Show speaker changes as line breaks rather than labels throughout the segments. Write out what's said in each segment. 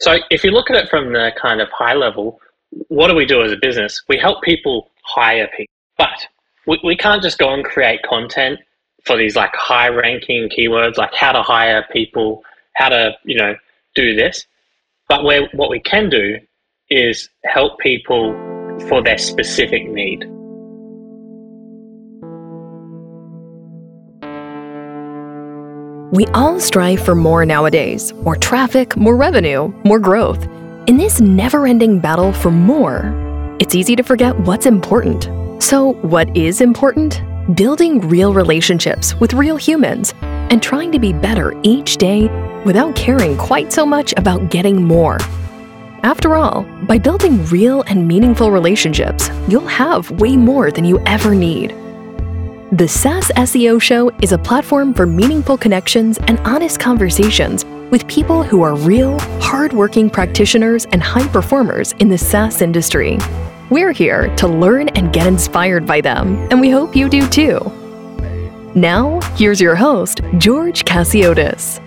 So if you look at it from the kind of high level, what do we do as a business? We help people hire people, but we, we can't just go and create content for these like high ranking keywords, like how to hire people, how to, you know, do this. But where, what we can do is help people for their specific need.
We all strive for more nowadays more traffic, more revenue, more growth. In this never ending battle for more, it's easy to forget what's important. So, what is important? Building real relationships with real humans and trying to be better each day without caring quite so much about getting more. After all, by building real and meaningful relationships, you'll have way more than you ever need. The SaaS SEO Show is a platform for meaningful connections and honest conversations with people who are real, hardworking practitioners and high performers in the SaaS industry. We're here to learn and get inspired by them, and we hope you do too. Now, here's your host, George Chasiotis.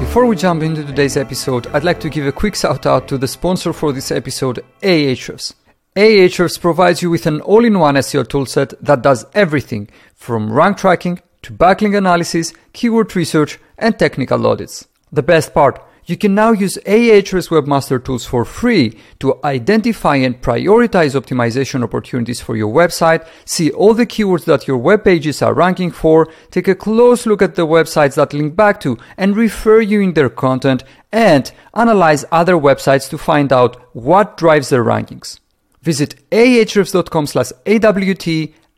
Before we jump into today's episode, I'd like to give a quick shout out to the sponsor for this episode, Ahrefs. Ahrefs provides you with an all-in-one SEO toolset that does everything from rank tracking to backlink analysis, keyword research, and technical audits. The best part, you can now use Ahrefs Webmaster Tools for free to identify and prioritize optimization opportunities for your website, see all the keywords that your web pages are ranking for, take a close look at the websites that link back to and refer you in their content, and analyze other websites to find out what drives their rankings. Visit ahrefs.com slash AWT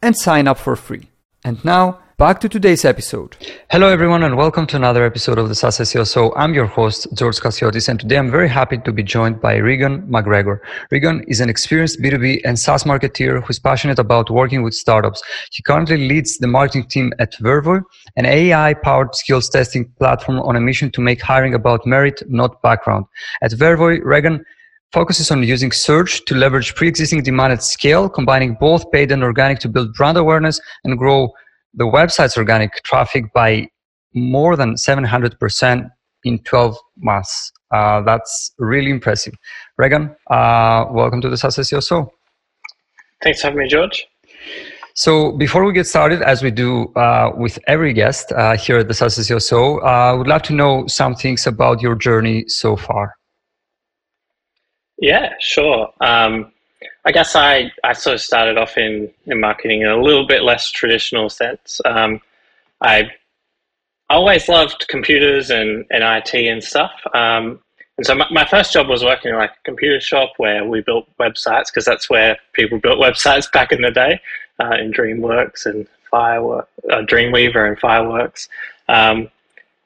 and sign up for free. And now, back to today's episode. Hello, everyone, and welcome to another episode of the SaaS SEO. So, I'm your host, George Chasiotis, and today I'm very happy to be joined by Regan McGregor. Regan is an experienced B2B and SaaS marketeer who's passionate about working with startups. He currently leads the marketing team at Vervoe, an AI powered skills testing platform on a mission to make hiring about merit, not background. At Vervoe, Regan focuses on using search to leverage pre-existing demand at scale, combining both paid and organic to build brand awareness and grow the website's organic traffic by more than 700% in 12 months. Uh, that's really impressive. Regan, uh, welcome to the SaaS SEO Show.
Thanks for having me, George.
So before we get started, as we do uh, with every guest uh, here at the SaaS SEO Show, uh, I would love to know some things about your journey so far.
Yeah, sure. Um, I guess I, I sort of started off in, in marketing in a little bit less traditional sense. Um, I always loved computers and, and IT and stuff. Um, and so my, my, first job was working in like a computer shop where we built websites because that's where people built websites back in the day uh, in DreamWorks and Firework, uh, Dreamweaver and Fireworks. Um,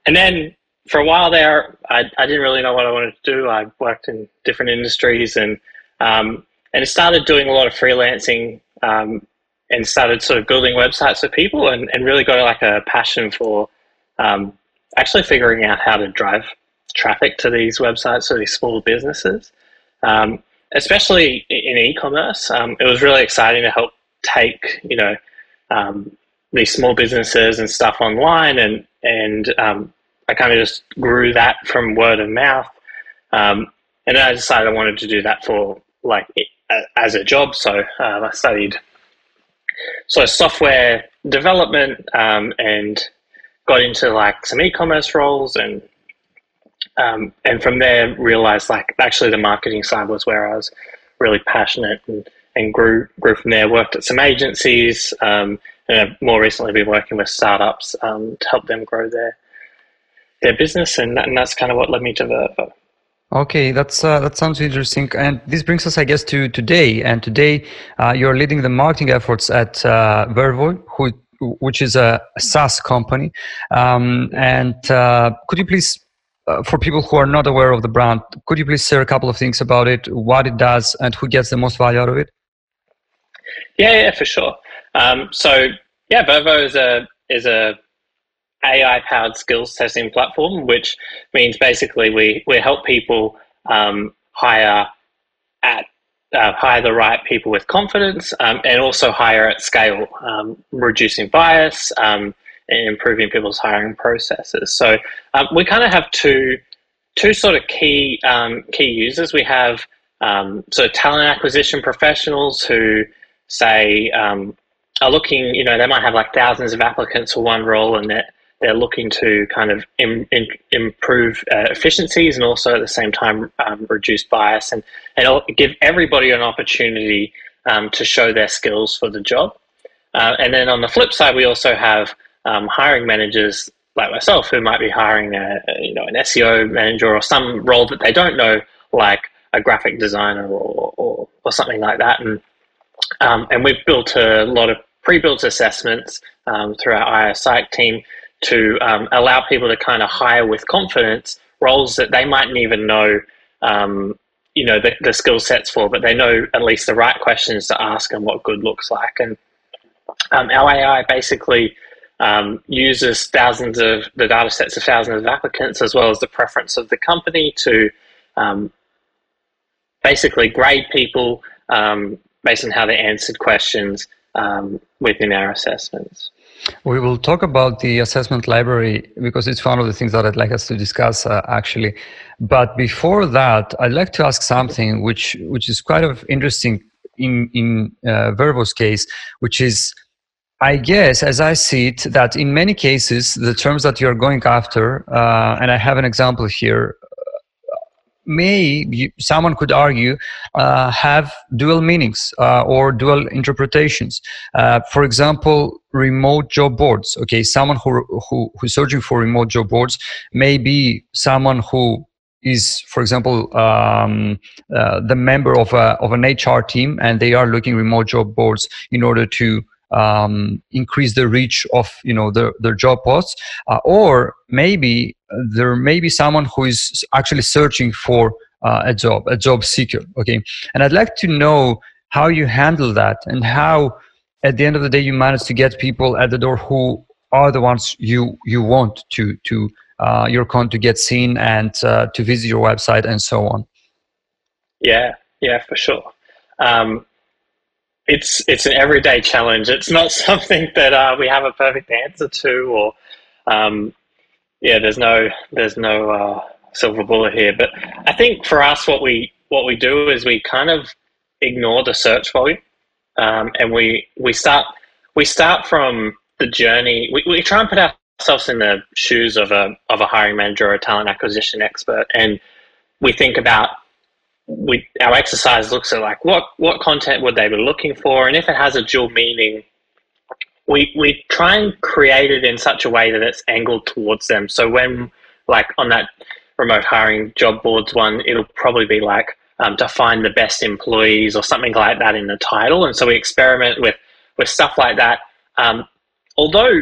and then for a while there, I, I didn't really know what I wanted to do. I worked in different industries and um, and started doing a lot of freelancing um, and started sort of building websites for people and, and really got like a passion for um, actually figuring out how to drive traffic to these websites for these small businesses. Um, especially in e-commerce, um, it was really exciting to help take you know um, these small businesses and stuff online and and um, I kind of just grew that from word of mouth. Um, and then I decided I wanted to do that for like as a job. So um, I studied so software development um, and got into like some e-commerce roles and um, and from there realized like actually the marketing side was where I was really passionate and, and grew grew from there. Worked at some agencies um, and I've more recently been working with startups um, to help them grow their their business, and, that, and that's kind of what led me to Vervoe.
Okay, that's uh, that sounds interesting, and this brings us, I guess, to today. And today, uh, you're leading the marketing efforts at uh, Vervoe, who, which is a SaaS company. Um, and uh, could you please, uh, for people who are not aware of the brand, could you please share a couple of things about it, what it does, and who gets the most value out of it?
Yeah, yeah, for sure. Um, so, yeah, Vervoe is a is a AI powered skills testing platform, which means basically we, we help people um, hire at uh, hire the right people with confidence um, and also hire at scale, um, reducing bias um, and improving people's hiring processes. So um, we kind of have two two sort of key um, key users. We have um, so talent acquisition professionals who say are looking, you know, they might have like thousands of applicants for one role, and they're they're looking to kind of Im, in, improve uh, efficiencies and also at the same time um, reduce bias and and give everybody an opportunity um, to show their skills for the job. Uh, and then on the flip side, we also have um, hiring managers like myself who might be hiring a, you know an SEO manager or some role that they don't know, like a graphic designer or, or, or something like that. And um, and we've built a lot of pre-built assessments um, through our IO Psych team to um, allow people to kind of hire with confidence roles that they mightn't even know, um, you know, the, the skill sets for, but they know at least the right questions to ask and what good looks like. And um, our AI basically um, uses thousands of the data sets of thousands of applicants as well as the preference of the company to um, basically grade people um, based on how they answered questions within our assessments.
We will talk about the assessment library because it's one of the things that I'd like us to discuss uh, actually. But before that, I'd like to ask something which which is quite of interesting in in uh, case, which is I guess, as I see it, that in many cases, the terms that you're going after, uh, and I have an example here, may someone could argue uh, have dual meanings uh, or dual interpretations. Uh, for example, remote job boards. Okay, someone who, who who's searching for remote job boards may be someone who is, for example, um, uh, the member of a of an HR team, and they are looking remote job boards in order to um, increase the reach of you know their, their job posts uh, or maybe there may be someone who is actually searching for uh, a job a job seeker okay? And i'd like to know how you handle that and how at the end of the day you manage to get people at the door who are the ones you you want to to uh, your con to get seen and uh, to visit your website and so on.
Yeah yeah for sure. Um, it's it's an everyday challenge. It's not something that uh, we have a perfect answer to, or um, yeah, there's no there's no uh, silver bullet here. But I think for us, what we what we do is we kind of ignore the search volume, um, and we we start we start from the journey. We, we try and put ourselves in the shoes of a of a hiring manager or a talent acquisition expert, and we think about we our exercise looks at like what what content would they be looking for, and if it has a dual meaning, we we try and create it in such a way that it's angled towards them. So when like on that remote hiring job boards one, it'll probably be like um, to find the best employees or something like that in the title, and so we experiment with with stuff like that. Um, although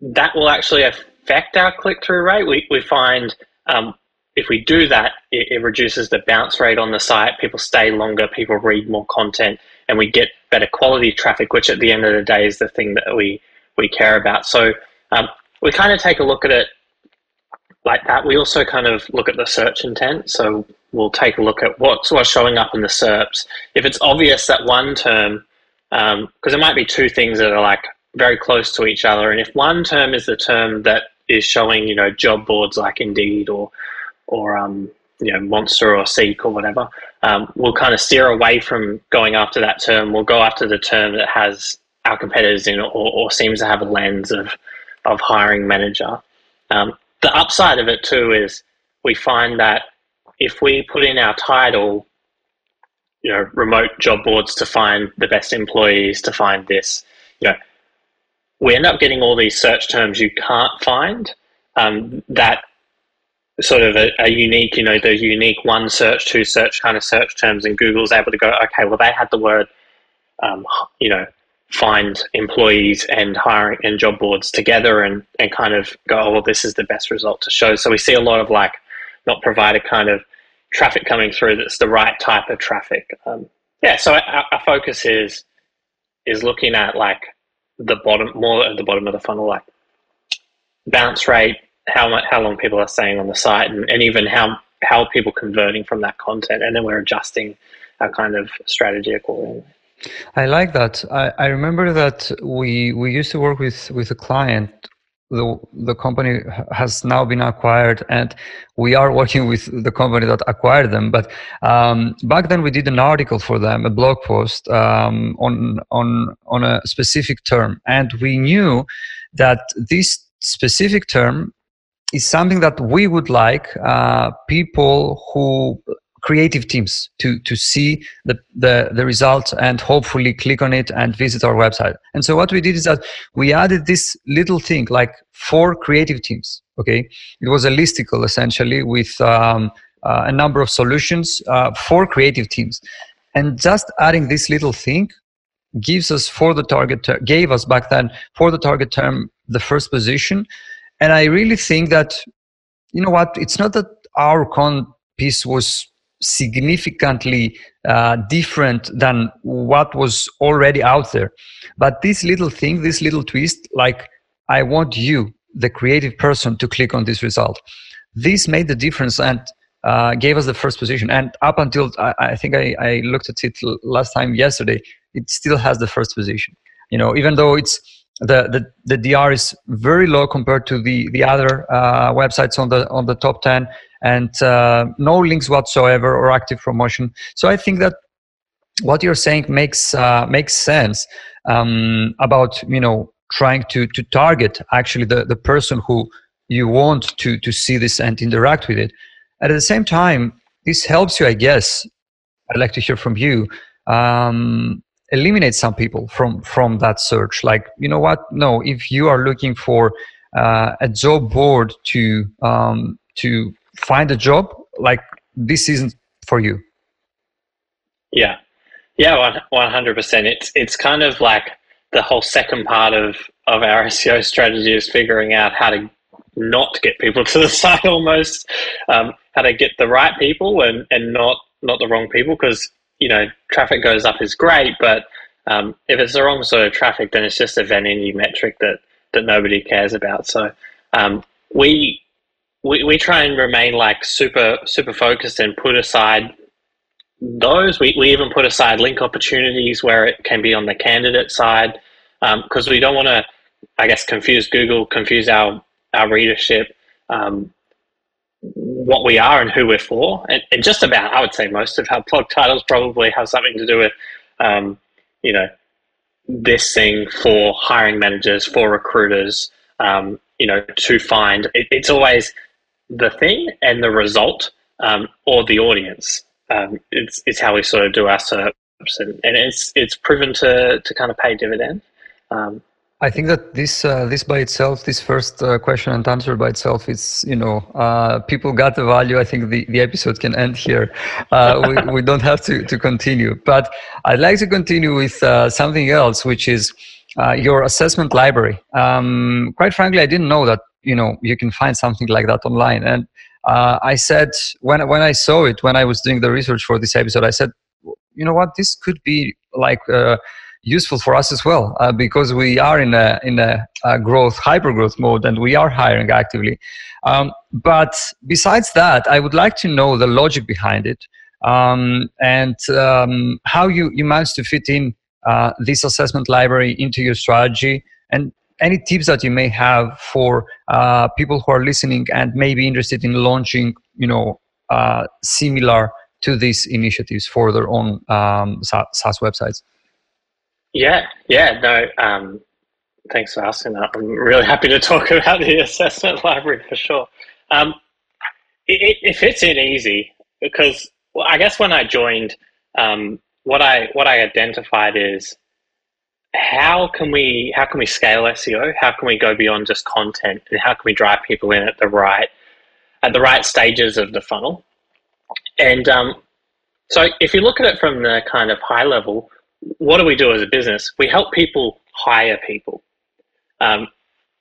that will actually affect our click through rate, we we find um, if we do that, it, it, reduces the bounce rate on the site. People stay longer, people read more content, and we get better quality traffic, which at the end of the day is the thing that we, we care about. So um, we kind of take a look at it like that. We also kind of look at the search intent. So we'll take a look at what's, what's showing up in the SERPs. If it's obvious that one term, because um, there might be two things that are like very close to each other, and if one term is the term that is showing, you know, job boards like Indeed or or um, you know Monster or Seek or whatever, um, we'll kind of steer away from going after that term. We'll go after the term that has our competitors in or, or seems to have a lens of of hiring manager. Um, the upside of it too is we find that if we put in our title, you know, remote job boards to find the best employees to find this, you know, we end up getting all these search terms you can't find um, that sort of a, a, unique, you know, the unique one search, two search kind of search terms, and Google's able to go, okay, well, they had the word, um, you know, find employees and hiring and job boards together and, and kind of go, oh, well, this is the best result to show. So we see a lot of like not provided kind of traffic coming through that's the right type of traffic. Um, yeah, so our, our focus is is looking at like the bottom, more at the bottom of the funnel, like bounce rate, how much, how long people are staying on the site, and, and even how how people converting from that content, and then we're adjusting our kind of strategy accordingly.
I like that. I, I remember that we we used to work with with a client the the company has now been acquired, and we are working with the company that acquired them. But um, back then, we did an article for them, a blog post um, on on on a specific term, and we knew that this specific term is something that we would like uh, people who creative teams to to see the, the the result and hopefully click on it and visit our website. And so what we did is that we added this little thing like for creative teams okay? It was a listicle essentially with um, uh, a number of solutions uh, for creative teams. And just adding this little thing gives us for the target ter- gave us back then for the target term the first position and i really think that you know what it's not that our con piece was significantly uh, different than what was already out there. But this little thing, this little twist, like I want you, the creative person, to click on this result. This made the difference and uh, gave us the first position. And up until I, I think I, I, looked at it last time yesterday, it still has the first position. You know, even though it's the, the, the DR is very low compared to the, the other uh, websites on the on the top 10 and uh, no links whatsoever or active promotion. So I think that what you're saying makes uh, makes sense um, about you know trying to to target actually the, the person who you want to to see this and interact with it. At the same time, this helps you, I guess. I'd like to hear from you. Um, eliminate some people from from that search. Like you know what? No if you are looking for uh, a job board to um, to find a job like this isn't for you.
Yeah. Yeah 100% it's it's kind of like the whole second part of of our seo strategy is figuring out how to not get people to the site almost um, how to get the right people and and not not the wrong people because you know, traffic goes up is great, but um, if it's the wrong sort of traffic, then it's just a vanity metric that that nobody cares about. So um, we, we we try and remain like super super focused and put aside those. We we even put aside link opportunities where it can be on the candidate side because um, we don't want to, I guess, confuse Google, confuse our our readership. Um, what we are and who we're for. And, and, just about, I would say, most of our blog titles probably have something to do with, um, you know, this thing for hiring managers, for recruiters, um, you know, to find. It, it's always the thing and the result um, or the audience. Um, it's, it's how we sort of do our search. And, and it's, it's proven to, to kind of pay dividend. Um,
I think that this uh, this by itself, this first uh, question and answer by itself, is you know uh, people got the value. I think the, the episode can end here. Uh, we, we don't have to to continue, but I'd like to continue with uh, something else, which is uh, your assessment library. Um, quite frankly, I didn't know that you know you can find something like that online, and I said when when I saw it when I was doing the research for this episode, I said, you know what, this could be like useful for us as well uh, because we are in a in a, a, growth hyper growth mode and we are hiring actively. Um, but besides that i would like to know the logic behind it um, and um, how you you managed to fit in uh, this assessment library into your strategy and any tips that you may have for uh, people who are listening and may be interested in launching you know uh, similar to these initiatives for their own um, SaaS websites
yeah, yeah, no. Um, thanks for asking that. I'm really happy to talk about the assessment library for sure. Um, it, it, fits in easy because well, I guess when I joined, um, what I what I identified is how can we how can we scale SEO? How can we go beyond just content, and how can we drive people in at the right at the right stages of the funnel? And um, so, if you look at it from the kind of high level, what do we do as a business? We help people hire people. Um,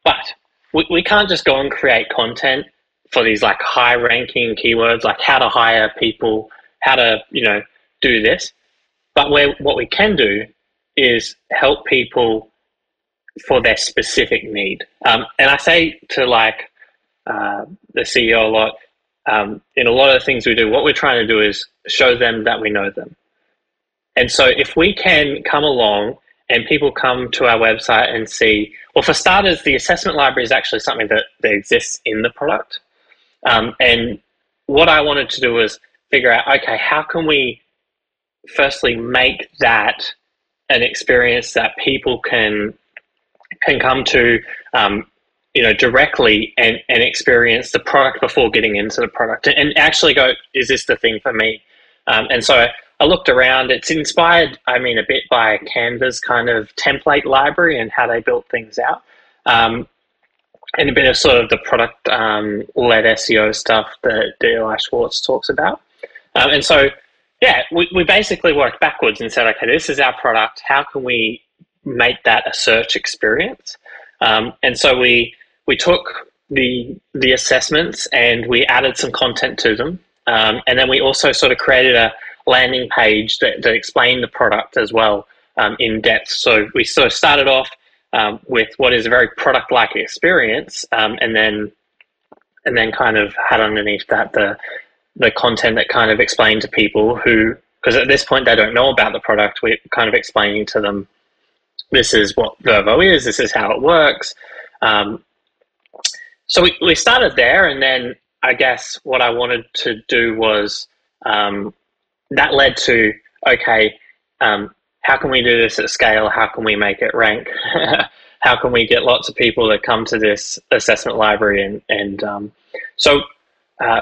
but we, we can't just go and create content for these like high ranking keywords, like how to hire people, how to, you know, do this. But where, what we can do is help people for their specific need. Um, and I say to like uh, the CEO a lot, um, in a lot of the things we do, what we're trying to do is show them that we know them. And so if we can come along and people come to our website and see. Well, for starters, the assessment library is actually something that, that exists in the product. Um, and what I wanted to do was figure out, okay, how can we firstly make that an experience that people can can come to um, you know directly and, and experience the product before getting into the product and, actually go is this the thing for me um, and so I looked around. It's inspired I mean a bit by Canva's kind of template library and how they built things out. Um, and a bit of sort of the product um, led SEO stuff that Eli Schwartz talks about. Um, and so yeah we, we basically worked backwards and said okay this is our product. How can we make that a search experience? Um, and so we we took the the assessments and we added some content to them, um, and then we also sort of created a landing page that, that explained the product as well um, in depth. So we sort of started off um, with what is a very product-like experience, um, and then and then kind of had underneath that the the content that kind of explained to people who because at this point they don't know about the product. We're kind of explaining to them this is what Vervoe is, this is how it works. Um, so we, we started there, and then I guess what I wanted to do was um, that led to okay, um, how can we do this at scale? How can we make it rank? how can we get lots of people to come to this assessment library? And, and um, so uh,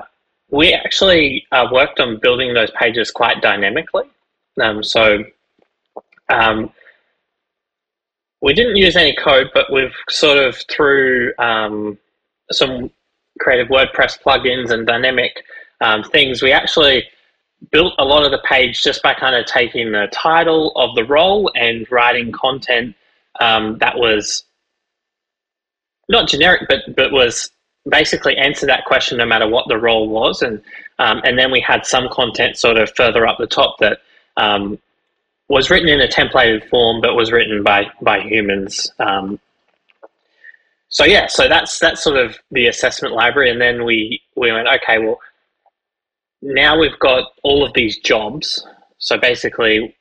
we actually uh, worked on building those pages quite dynamically. Um, so um, we didn't use any code, but we've sort of through um, some creative WordPress plugins and dynamic um, things, we actually built a lot of the page just by kind of taking the title of the role and writing content um, that was not generic, but but was basically answer that question no matter what the role was, and um, and then we had some content sort of further up the top that um, was written in a templated form, but was written by by humans. Um, so yeah, so that's that's sort of the assessment library, and then we we went okay, well, now we've got all of these jobs. So basically,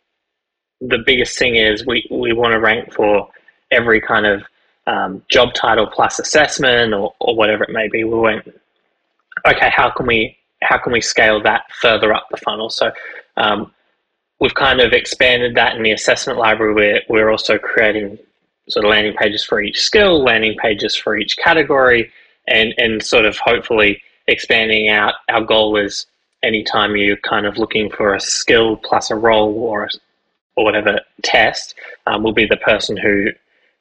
the biggest thing is we we want to rank for every kind of um, job title plus assessment or, or whatever it may be. We went okay, how can we how can we scale that further up the funnel? So um, we've kind of expanded that in the assessment library. We're we're also creating sort of landing pages for each skill, landing pages for each category, and and sort of hopefully expanding out. Our goal is anytime you're kind of looking for a skill plus a role or or whatever test, um, will be the person who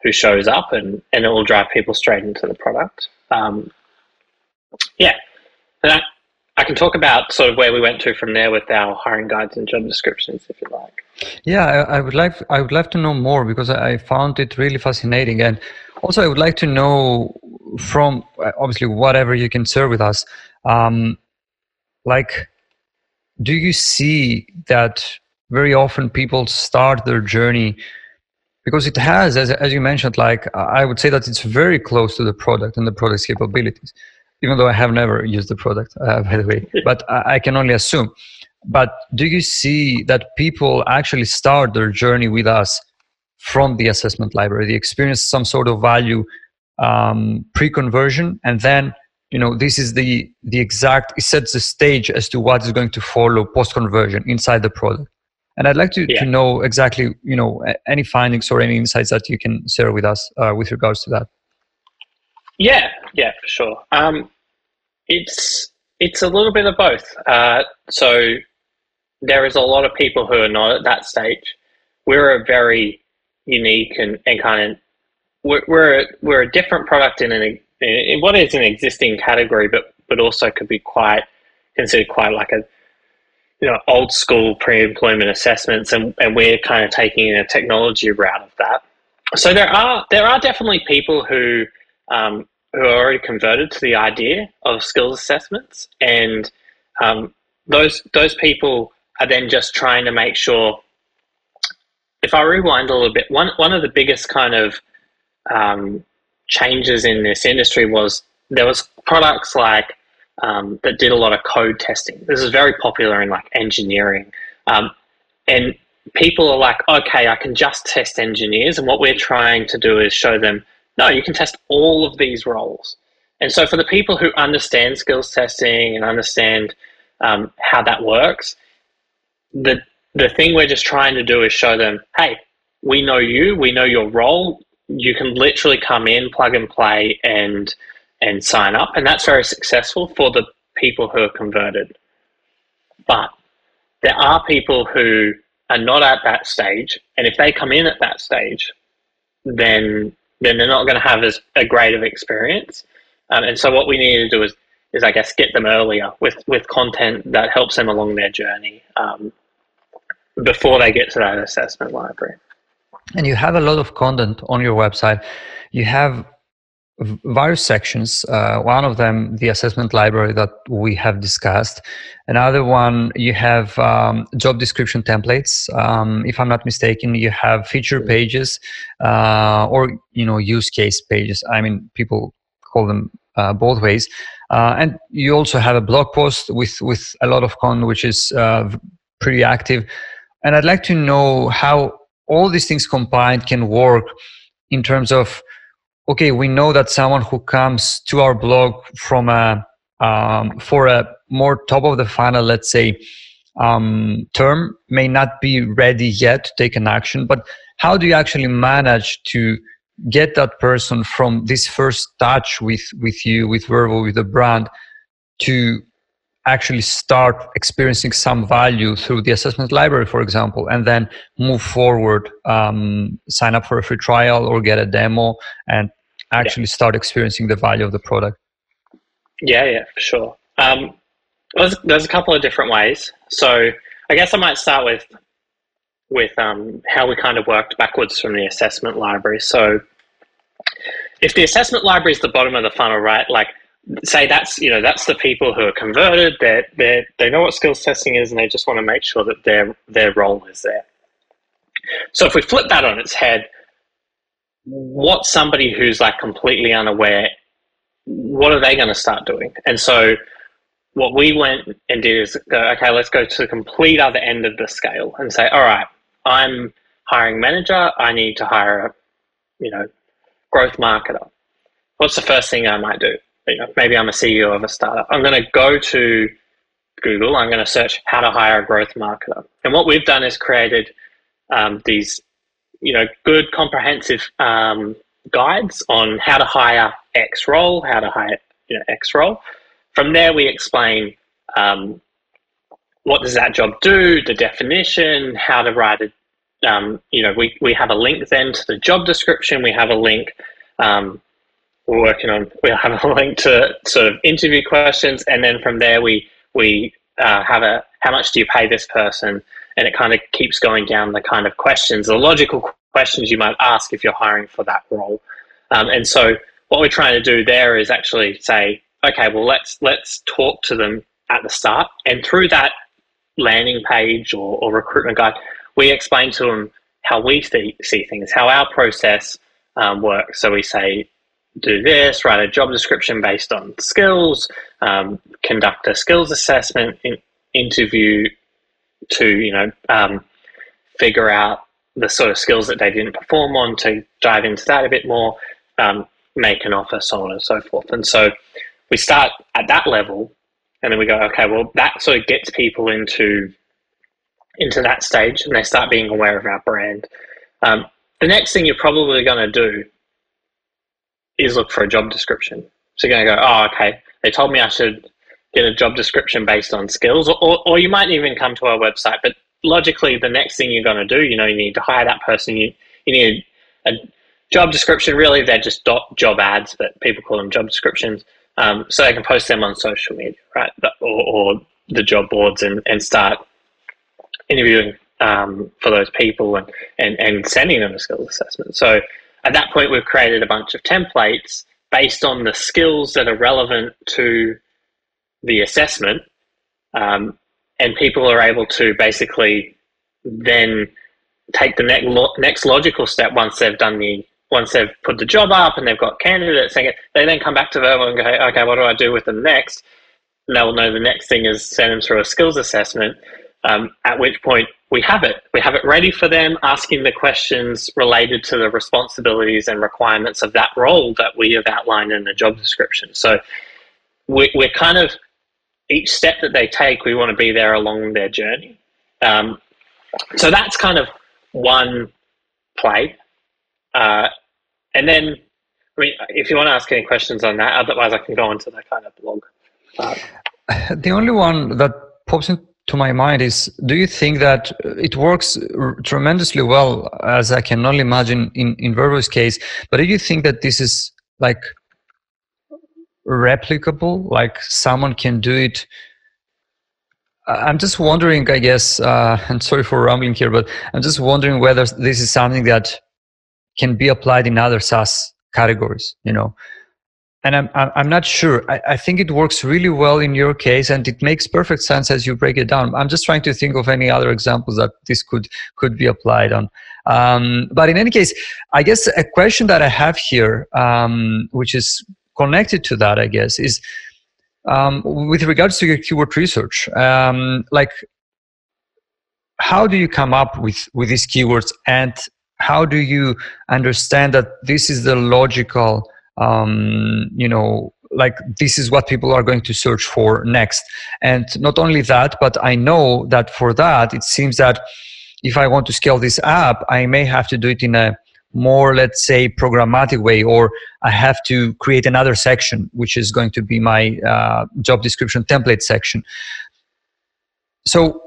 who shows up, and and it will drive people straight into the product. Um, yeah, and I, I can talk about sort of where we went to from there with our hiring guides and job descriptions, if you like.
Yeah, I, I, would like I would like to know more because I found it really fascinating, and also I would like to know from obviously whatever you can share with us, um, like, do you see that very often people start their journey? Because it has, as as you mentioned, like I would say that it's very close to the product and the product's capabilities, even though I have never used the product, uh, by the way, but I, I can only assume. But do you see that people actually start their journey with us from the assessment library? They experience some sort of value um, pre-conversion and then you know this is the the exact it sets the stage as to what is going to follow post-conversion inside the product and i'd like to, yeah. to know exactly you know any findings or any insights that you can share with us uh, with regards to that
yeah yeah for sure um, it's it's a little bit of both uh, so there is a lot of people who are not at that stage. We're a very unique and, and kind of we're we're, we're a different product in an what is an existing category, but but also could be quite considered quite like a you know old school pre-employment assessments, and, and we're kind of taking a technology route of that. So there are there are definitely people who um, who are already converted to the idea of skills assessments, and um, those those people are then just trying to make sure. If I rewind a little bit, one one of the biggest kind of um, changes in this industry was there was products like um, that did a lot of code testing. This is very popular in like engineering, um, and people are like, okay, I can just test engineers. And what we're trying to do is show them, no, you can test all of these roles. And so for the people who understand skills testing and understand um, how that works, the the thing we're just trying to do is show them, hey, we know you, we know your role. You can literally come in, plug and play, and and sign up, and that's very successful for the people who are converted. But there are people who are not at that stage, and if they come in at that stage, then then they're not going to have as a great of experience. Um, and so what we need to do is is I guess get them earlier with with content that helps them along their journey um, before they get to that assessment library.
And you have a lot of content on your website. You have various sections. Uh, one of them, the assessment library that we have discussed. Another one, you have um, job description templates. Um, if I'm not mistaken, you have feature pages uh, or you know use case pages. I mean, people call them uh, both ways. Uh, and you also have a blog post with with a lot of content, which is uh, pretty active. And I'd like to know how all these things combined can work in terms of okay, we know that someone who comes to our blog from a um, for a more top of the funnel, let's say, um, term may not be ready yet to take an action. But how do you actually manage to get that person from this first touch with with you, with Vervoe, with the brand, to actually start experiencing some value through the assessment library, for example, and then move forward, um, sign up for a free trial or get a demo and actually yeah. start experiencing the value of the product?
Yeah, yeah, for sure. Um, there's, there's a couple of different ways. So I guess I might start with with um, how we kind of worked backwards from the assessment library. So if the assessment library is the bottom of the funnel, right? Like say that's you know that's the people who are converted. They they they know what skills testing is and they just want to make sure that their their role is there. So if we flip that on its head what's somebody who's like completely unaware what are they going to start doing? And so what we went and did is go okay let's go to the complete other end of the scale and say all right i'm hiring manager. I need to hire a you know growth marketer. What's the first thing i might do maybe I'm a CEO of a startup. I'm going to go to Google. I'm going to search how to hire a growth marketer. And what we've done is created um, these, you know, good comprehensive um, guides on how to hire X role, how to hire you know X role. From there, we explain um, what does that job do, the definition, how to write it. Um, you know, we, we have a link then to the job description. We have a link um, we're working on. We'll have a link to sort of interview questions, and then from there we we uh, have a how much do you pay this person, and it kind of keeps going down the kind of questions, the logical questions you might ask if you're hiring for that role. Um, and so what we're trying to do there is actually say, okay, well let's let's talk to them at the start, and through that landing page or, or recruitment guide, we explain to them how we see, see things, how our process um, works. So we say, do this, write a job description based on skills, um, conduct a skills assessment, in, interview to you know um, figure out the sort of skills that they didn't perform on to dive into that a bit more, um, make an offer, so on and so forth. And so we start at that level, and then we go, okay, well that sort of gets people into into that stage, and they start being aware of our brand. Um, the next thing you're probably going to do is look for a job description. So you're going to go, oh, okay, they told me I should get a job description based on skills, or, or you might even come to our website. But logically, the next thing you're going to do, you know, you need to hire that person. You, you need a, job description. Really, they're just job ads, but people call them job descriptions. Um, so they can post them on social media, right? Or, or the job boards and, and start interviewing um, for those people and, and, and sending them a skills assessment. So at that point, we've created a bunch of templates based on the skills that are relevant to the assessment. Um, and people are able to basically then take the next, next logical step once they've done the once they've put the job up and they've got candidates saying it, they then come back to Vervoe and go, okay, what do I do with them next? And they'll know the next thing is send them through a skills assessment, um, at which point we have it. We have it ready for them, asking the questions related to the responsibilities and requirements of that role that we have outlined in the job description. So we, we're kind of each step that they take, we want to be there along their journey. Um, so that's kind of one play. Uh, and then, I mean, if you want to ask any questions on that, otherwise I can go on to the kind of blog.
the only one that pops into my mind is do you think that it works tremendously well as i can only imagine in in Vervoe's case but do you think that this is like replicable? Like someone can do it? I'm just wondering i guess uh, and sorry for rambling here but i'm just wondering whether this is something that can be applied in other saas categories you know and i'm i'm not sure I, I think it works really well in your case and it makes perfect sense as you break it down i'm just trying to think of any other examples that this could could be applied on um, but in any case i guess a question that i have here um, which is connected to that, I guess, is um, with regards to your keyword research. Um, like, how do you come up with with these keywords, and how do you understand that this is the logical, um, you know, like this is what people are going to search for next? And not only that, but I know that for that, it seems that if I want to scale this app, I may have to do it in a more let's say programmatic way or i have to create another section which is going to be my uh, job description template section so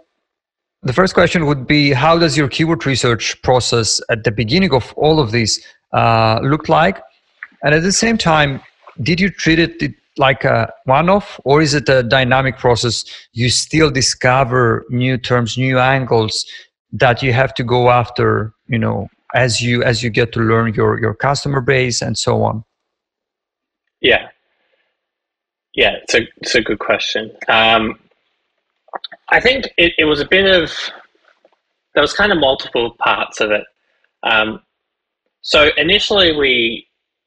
the first question would be how does your keyword research process at the beginning of all of this uh, look like and at the same time did you treat it like a one-off or is it a dynamic process? You still discover new terms new angles that you have to go after you know as you as you get to learn your your customer base and so on?
Yeah. Yeah it's a it's a good question. Um, i think it, it was a bit of there was kind of multiple parts of it. Um, so initially we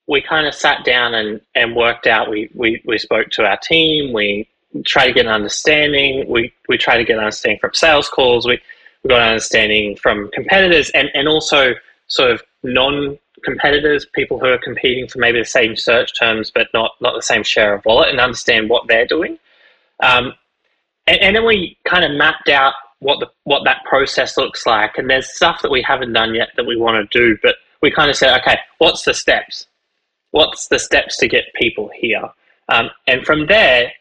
we kind of sat down and, and worked out we, we, we spoke to our team we tried to get an understanding we, we tried to get an understanding from sales calls we, we got an understanding from competitors and, and also sort of non competitors, people who are competing for maybe the same search terms but not, not the same share of wallet and understand what they're doing. Um, and, and, then we kind of mapped out what the what that process looks like. And there's stuff that we haven't done yet that we want to do, but we kind of said, okay, what's the steps? What's the steps to get people here? Um, and from there,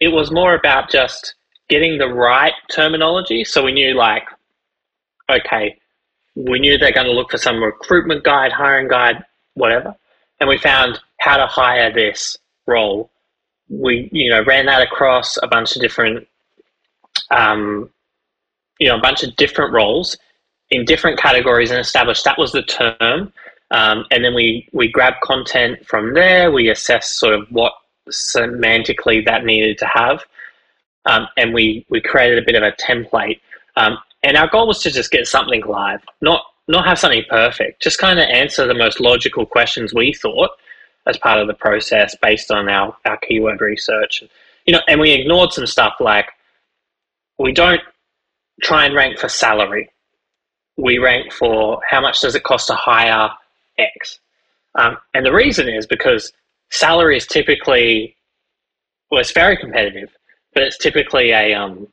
it was more about just getting the right terminology. So we knew like, okay, we knew they're going to look for some recruitment guide, hiring guide, whatever. And we found how to hire this role. We, you know, ran that across a bunch of different, um, you know, a bunch of different roles in different categories and established that was the term. Um, and then we, we grabbed content from there. We assessed sort of what semantically that needed to have. Um, and we, we created a bit of a template. Um, and our goal was to just get something live, not not have something perfect, just kind of answer the most logical questions we thought as part of the process based on our, our keyword research. You know, and we ignored some stuff like we don't try and rank for salary. We rank for how much does it cost to hire X. Um, and the reason is because salary is typically, well, it's very competitive, but it's typically a, um,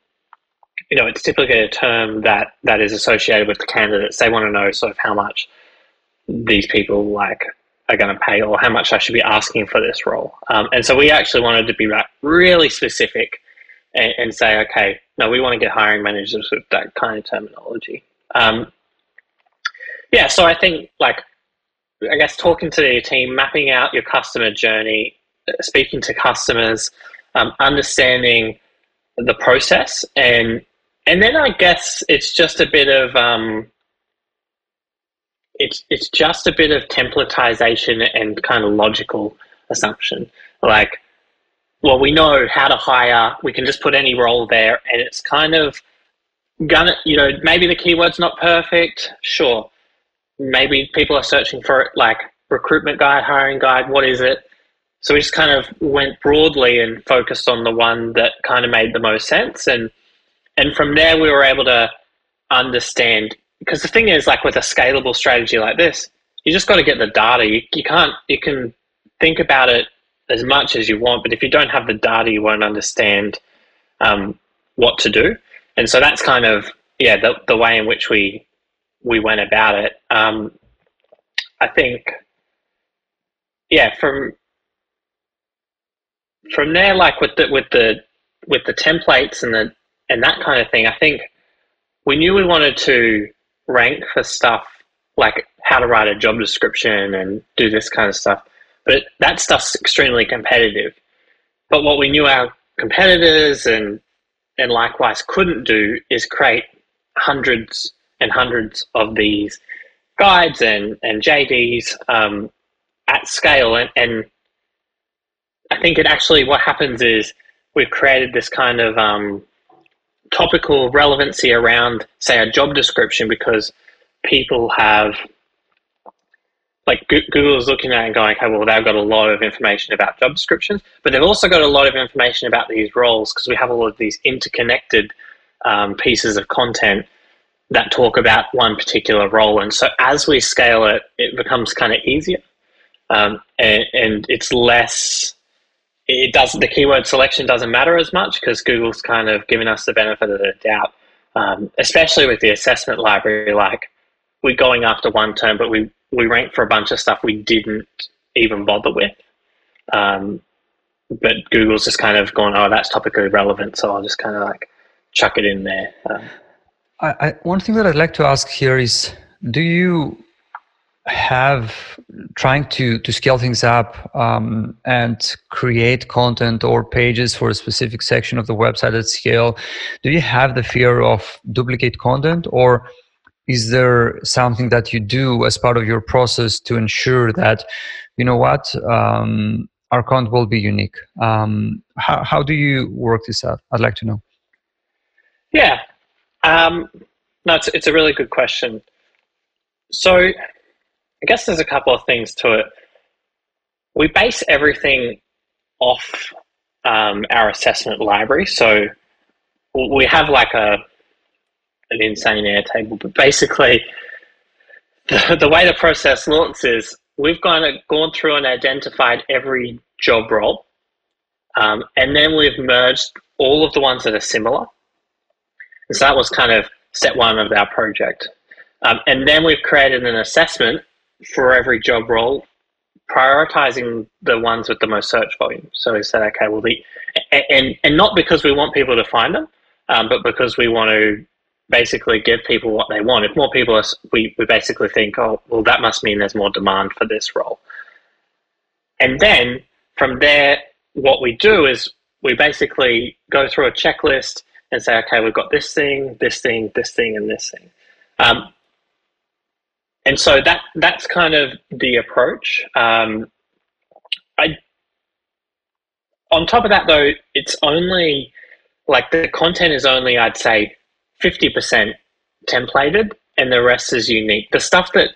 you know, it's typically a term that, that is associated with the candidates. They want to know sort of how much these people like are going to pay or how much I should be asking for this role. Um, and so we actually wanted to be really specific and, and, say, okay, no, we want to get hiring managers with that kind of terminology. Um, yeah, so I think like, I guess talking to your team, mapping out your customer journey, speaking to customers, um, understanding the process and and then I guess it's just a bit of um, it's it's just a bit of templatization and kind of logical assumption. Like, well, we know how to hire. We can just put any role there, and it's kind of gonna, you know, maybe the keyword's not perfect. Sure, maybe people are searching for it, like recruitment guide, hiring guide. What is it? So we just kind of went broadly and focused on the one that kind of made the most sense and and from there we were able to understand because the thing is like with a scalable strategy like this you just got to get the data you, you can't you can think about it as much as you want but if you don't have the data you won't understand um, what to do and so that's kind of yeah the, the way in which we we went about it um, i think yeah from from there like with the with the with the templates and the and that kind of thing i think we knew we wanted to rank for stuff like how to write a job description and do this kind of stuff. But that stuff's extremely competitive. But what we knew our competitors and and likewise couldn't do is create hundreds and hundreds of these guides and and JDs um, at scale. And, and I think it actually what happens is we've created this kind of um, topical relevancy around, say, a job description because people have like Google is looking at and going, okay, well, they've got a lot of information about job descriptions, but they've also got a lot of information about these roles because we have all of these interconnected um, pieces of content that talk about one particular role. And so as we scale it, it becomes kind of easier um, and, and it's less it does the keyword selection doesn't matter as much because Google's kind of given us the benefit of the doubt, um, especially with the assessment library. Like we're going after one term, but we we rank for a bunch of stuff we didn't even bother with. Um, but Google's just kind of gone, oh, that's topically relevant, so I'll just kind of like chuck it in there. Um,
I, I, one thing that I'd like to ask here is, do you have trying to to scale things up um, and create content or pages for a specific section of the website at scale do you have the fear of duplicate content? Or is there something that you do as part of your process to ensure that you know what um, our content will be unique? Um, how, how do you work this out? I'd like to know.
Yeah um, no, it's, it's a really good question so I guess there's a couple of things to it. We base everything off um, our assessment library. So we have like a an insane Airtable, but basically the, the way the process looks is we've gone gone through and identified every job role, um, and then we've merged all of the ones that are similar. So that was kind of step one of our project. Um, and then we've created an assessment for every job role, prioritizing the ones with the most search volume. So we said, okay, well, the and and not because we want people to find them, um, but because we want to basically give people what they want. If more people are, we we basically think, oh, well, that must mean there's more demand for this role. And then from there, what we do is we basically go through a checklist and say, okay, we've got this thing, this thing, this thing, and this thing. Um, and so that that's kind of the approach. Um, I on top of that though, it's only like the content is only I'd say fifty percent templated, and the rest is unique. The stuff that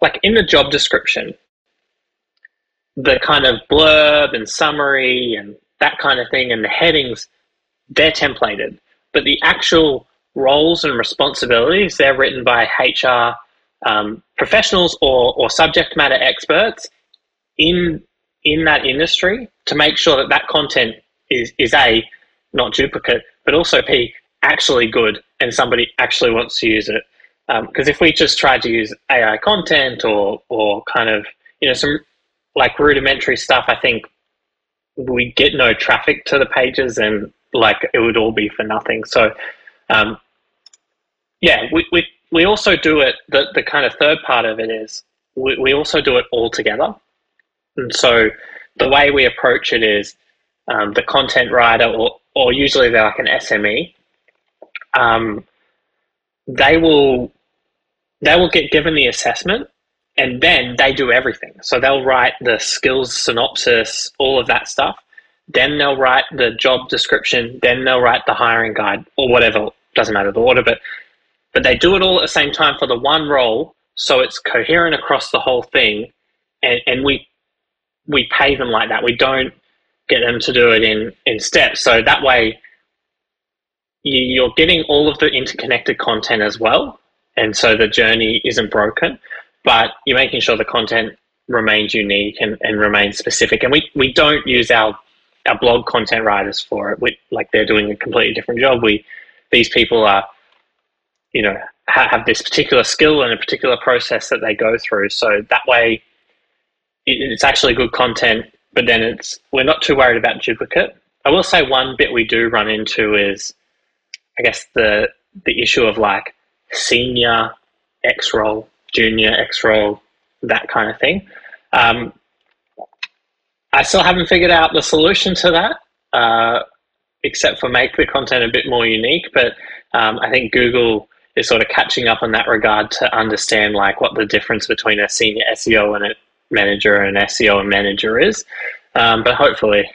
like in the job description, the kind of blurb and summary and that kind of thing, and the headings, they're templated, but the actual roles and responsibilities they're written by HR um, professionals or, or subject matter experts in in that industry to make sure that that content is is a not duplicate, but also p actually good and somebody actually wants to use it. Because um, if we just tried to use AI content or or kind of you know some like rudimentary stuff, I think we get no traffic to the pages and like it would all be for nothing. So um, yeah, we, we we also do it, the, the kind of third part of it is we, we also do it all together. And so the way we approach it is um, the content writer, or, or usually they're like an SME, um, they will they will get given the assessment and then they do everything. So they'll write the skills synopsis, all of that stuff. Then they'll write the job description. Then they'll write the hiring guide or whatever. Doesn't matter the order, but but they do it all at the same time for the one role, so it's coherent across the whole thing, and, and we we pay them like that. We don't get them to do it in in steps. So that way, you're getting all of the interconnected content as well, and so the journey isn't broken, but you're making sure the content remains unique and, and remains specific. And we, we don't use our our blog content writers for it. We, like they're doing a completely different job. We these people are, you know, ha- have this particular skill and a particular process that they go through. So that way, it, it's actually good content. But then it's we're not too worried about duplicate. I will say one bit we do run into is, I guess the the issue of like senior X role, junior X role, that kind of thing. Um, I still haven't figured out the solution to that, uh, except for make the content a bit more unique. But um, I think Google is sort of catching up in that regard to understand like what the difference between a senior SEO and a manager and an SEO and manager is. Um, but hopefully,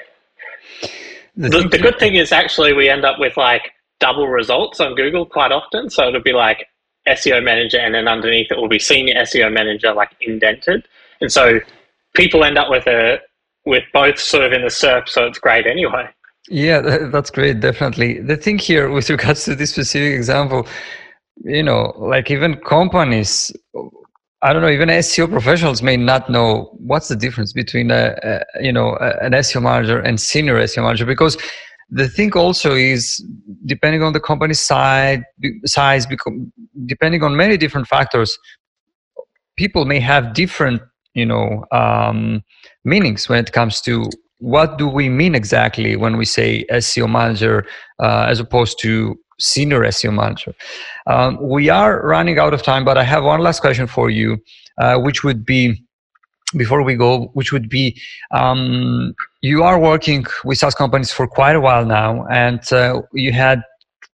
the, the, the good thing is actually we end up with like double results on Google quite often. So it'll be like SEO manager, and then underneath it will be senior SEO manager, like indented. And so people end up with a with both sort of in the SERP, so it's great anyway.
Yeah, that's great. Definitely. The thing here with regards to this specific example, you know, like even companies, I don't know, even SEO professionals may not know what's the difference between a, a you know an SEO manager and senior SEO manager because the thing also is depending on the company side size depending on many different factors people may have different you know um, meanings when it comes to what do we mean exactly when we say seo manager uh, as opposed to senior seo manager? Um, we are running out of time but i have one last question for you uh, which would be before we go, which would be um, you are working with SaaS companies for quite a while now, and uh, you had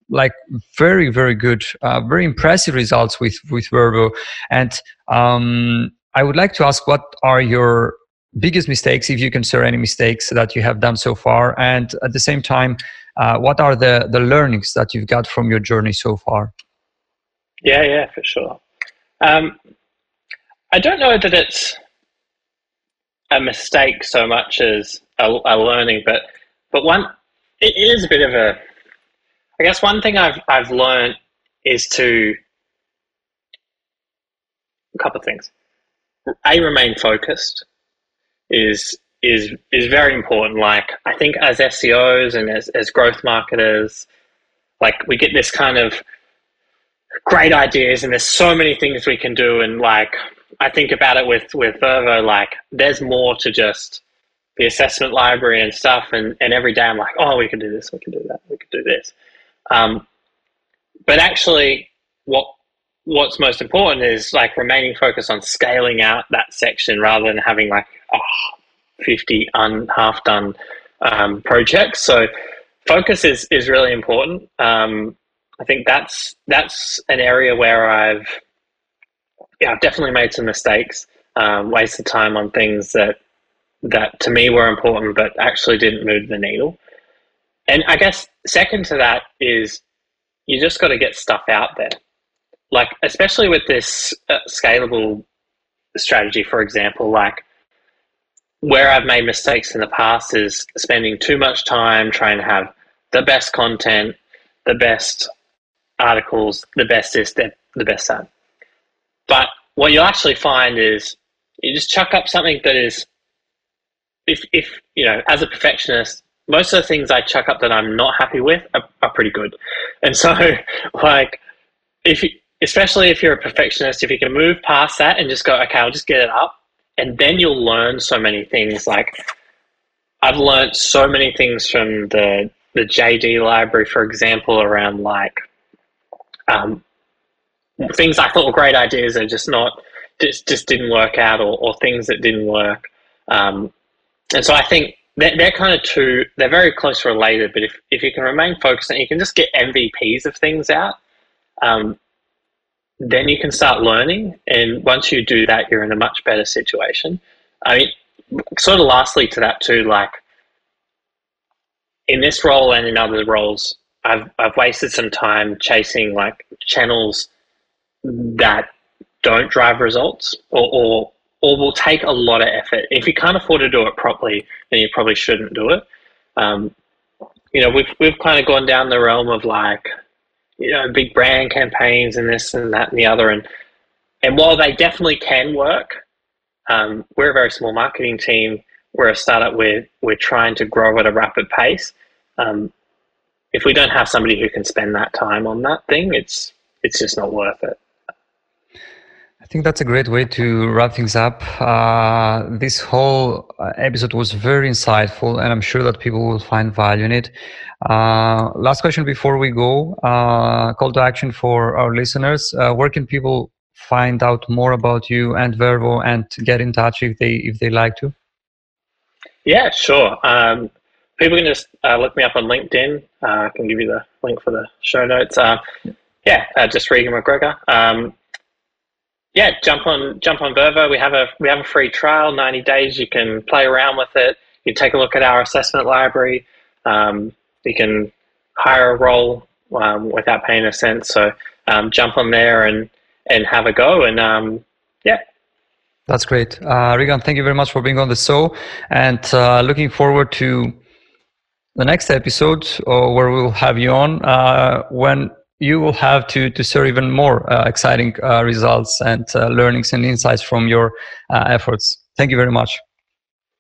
like very very good, uh, very impressive results with with Vervoe. And um, I would like to ask, what are your biggest mistakes, if you share any mistakes that you have done so far, and at the same time, uh, what are the the learnings that you've got from your journey so far?
Yeah, yeah, for sure. Um, I don't know that it's a mistake so much as a, a learning, but but one it is a bit of a. I guess one thing I've I've learned is to a couple of things. A remain focused is is is very important. Like I think as SEOs and as as growth marketers, like we get this kind of great ideas and there's so many things we can do and like I think about it with with Vervoe, like there's more to just the assessment library and stuff, and and every day I'm like, oh, we could do this, we could do that, we could do this. Um, but actually, what what's most important is like remaining focused on scaling out that section rather than having like oh, 50 un, half done um, projects. So focus is is really important. Um, I think that's that's an area where I've yeah, I've definitely made some mistakes, um, wasted time on things that that to me were important, but actually didn't move the needle. And I guess second to that is you just got to get stuff out there, like especially with this uh, scalable strategy, for example, like where I've made mistakes in the past is spending too much time trying to have the best content, the best articles, the best the, the best that. But what you'll actually find is you just chuck up something that is, if, if you know, as a perfectionist, most of the things I chuck up that I'm not happy with are, are pretty good. And so, like, if you, especially if you're a perfectionist, if you can move past that and just go, okay, I'll just get it up, and then you'll learn so many things. Like, I've learned so many things from the the JD library, for example, around like um, things I thought were great ideas are just not just just didn't work out, or, or things that didn't work. Um, and so I think they're, they're kind of two. They're very close related. But if if you can remain focused and you can just get MVPs of things out, um, then you can start learning. And once you do that, you're in a much better situation. I mean, sort of lastly to that too, like in this role and in other roles, I've I've wasted some time chasing like channels that don't drive results or, or or will take a lot of effort. If you can't afford to do it properly, then you probably shouldn't do it. Um, you know, we've we've kind of gone down the realm of like, you know, big brand campaigns and this and that and the other, and and while they definitely can work, um, we're a very small marketing team. We're a startup. We're we're trying to grow at a rapid pace. Um, if we don't have somebody who can spend that time on that thing, it's it's just not worth it.
I think that's a great way to wrap things up. Uh, this whole uh, episode was very insightful, and I'm sure that people will find value in it. Uh, last question before we go uh, call to action for our listeners. Uh, where can people find out more about you and Vervoe and get in touch if they if they like to?
Yeah, sure. Um, people can just uh, look me up on LinkedIn. I can give you the link for the show notes. yeah, just Regan McGregor. Um, yeah, jump on jump on Vervoe. We have a we have a free trial, ninety days. You can play around with it. You take a look at our assessment library. Um, you can hire a role um, without paying a cent. So um, jump on there and and have a go. And um, yeah,
that's great, uh, Regan. Thank you very much for being on the show, and uh, looking forward to the next episode uh, where we'll have you on uh, when you will have to to share even more uh, exciting uh, results and uh, learnings and insights from your uh, efforts. Thank you very much.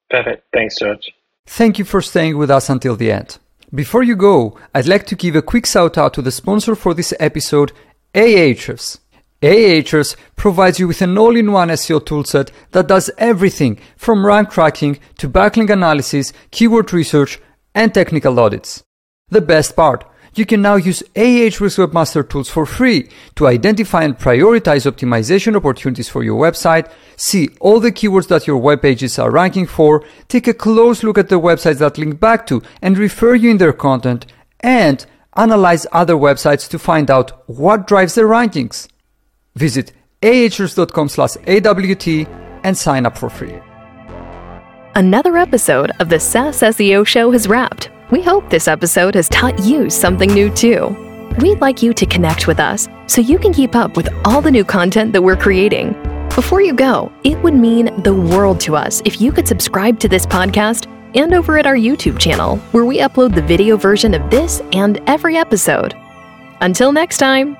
Perfect. Thanks, George.
Thank you for staying with us until the end. Before you go, I'd like to give a quick shout out to the sponsor for this episode, Ahrefs. Ahrefs provides you with an all-in-one SEO toolset that does everything from rank tracking to backlink analysis, keyword research, and technical audits. The best part, you can now use Ahrefs Webmaster Tools for free to identify and prioritize optimization opportunities for your website, see all the keywords that your web pages are ranking for, take a close look at the websites that link back to and refer you in their content, and analyze other websites to find out what drives their rankings. Visit ahrefs.com slash AWT and sign up for free.
Another episode of the SaaS SEO Show has wrapped. We hope this episode has taught you something new too. We'd like you to connect with us so you can keep up with all the new content that we're creating. Before you go, it would mean the world to us if you could subscribe to this podcast and over at our YouTube channel, where we upload the video version of this and every episode. Until next time.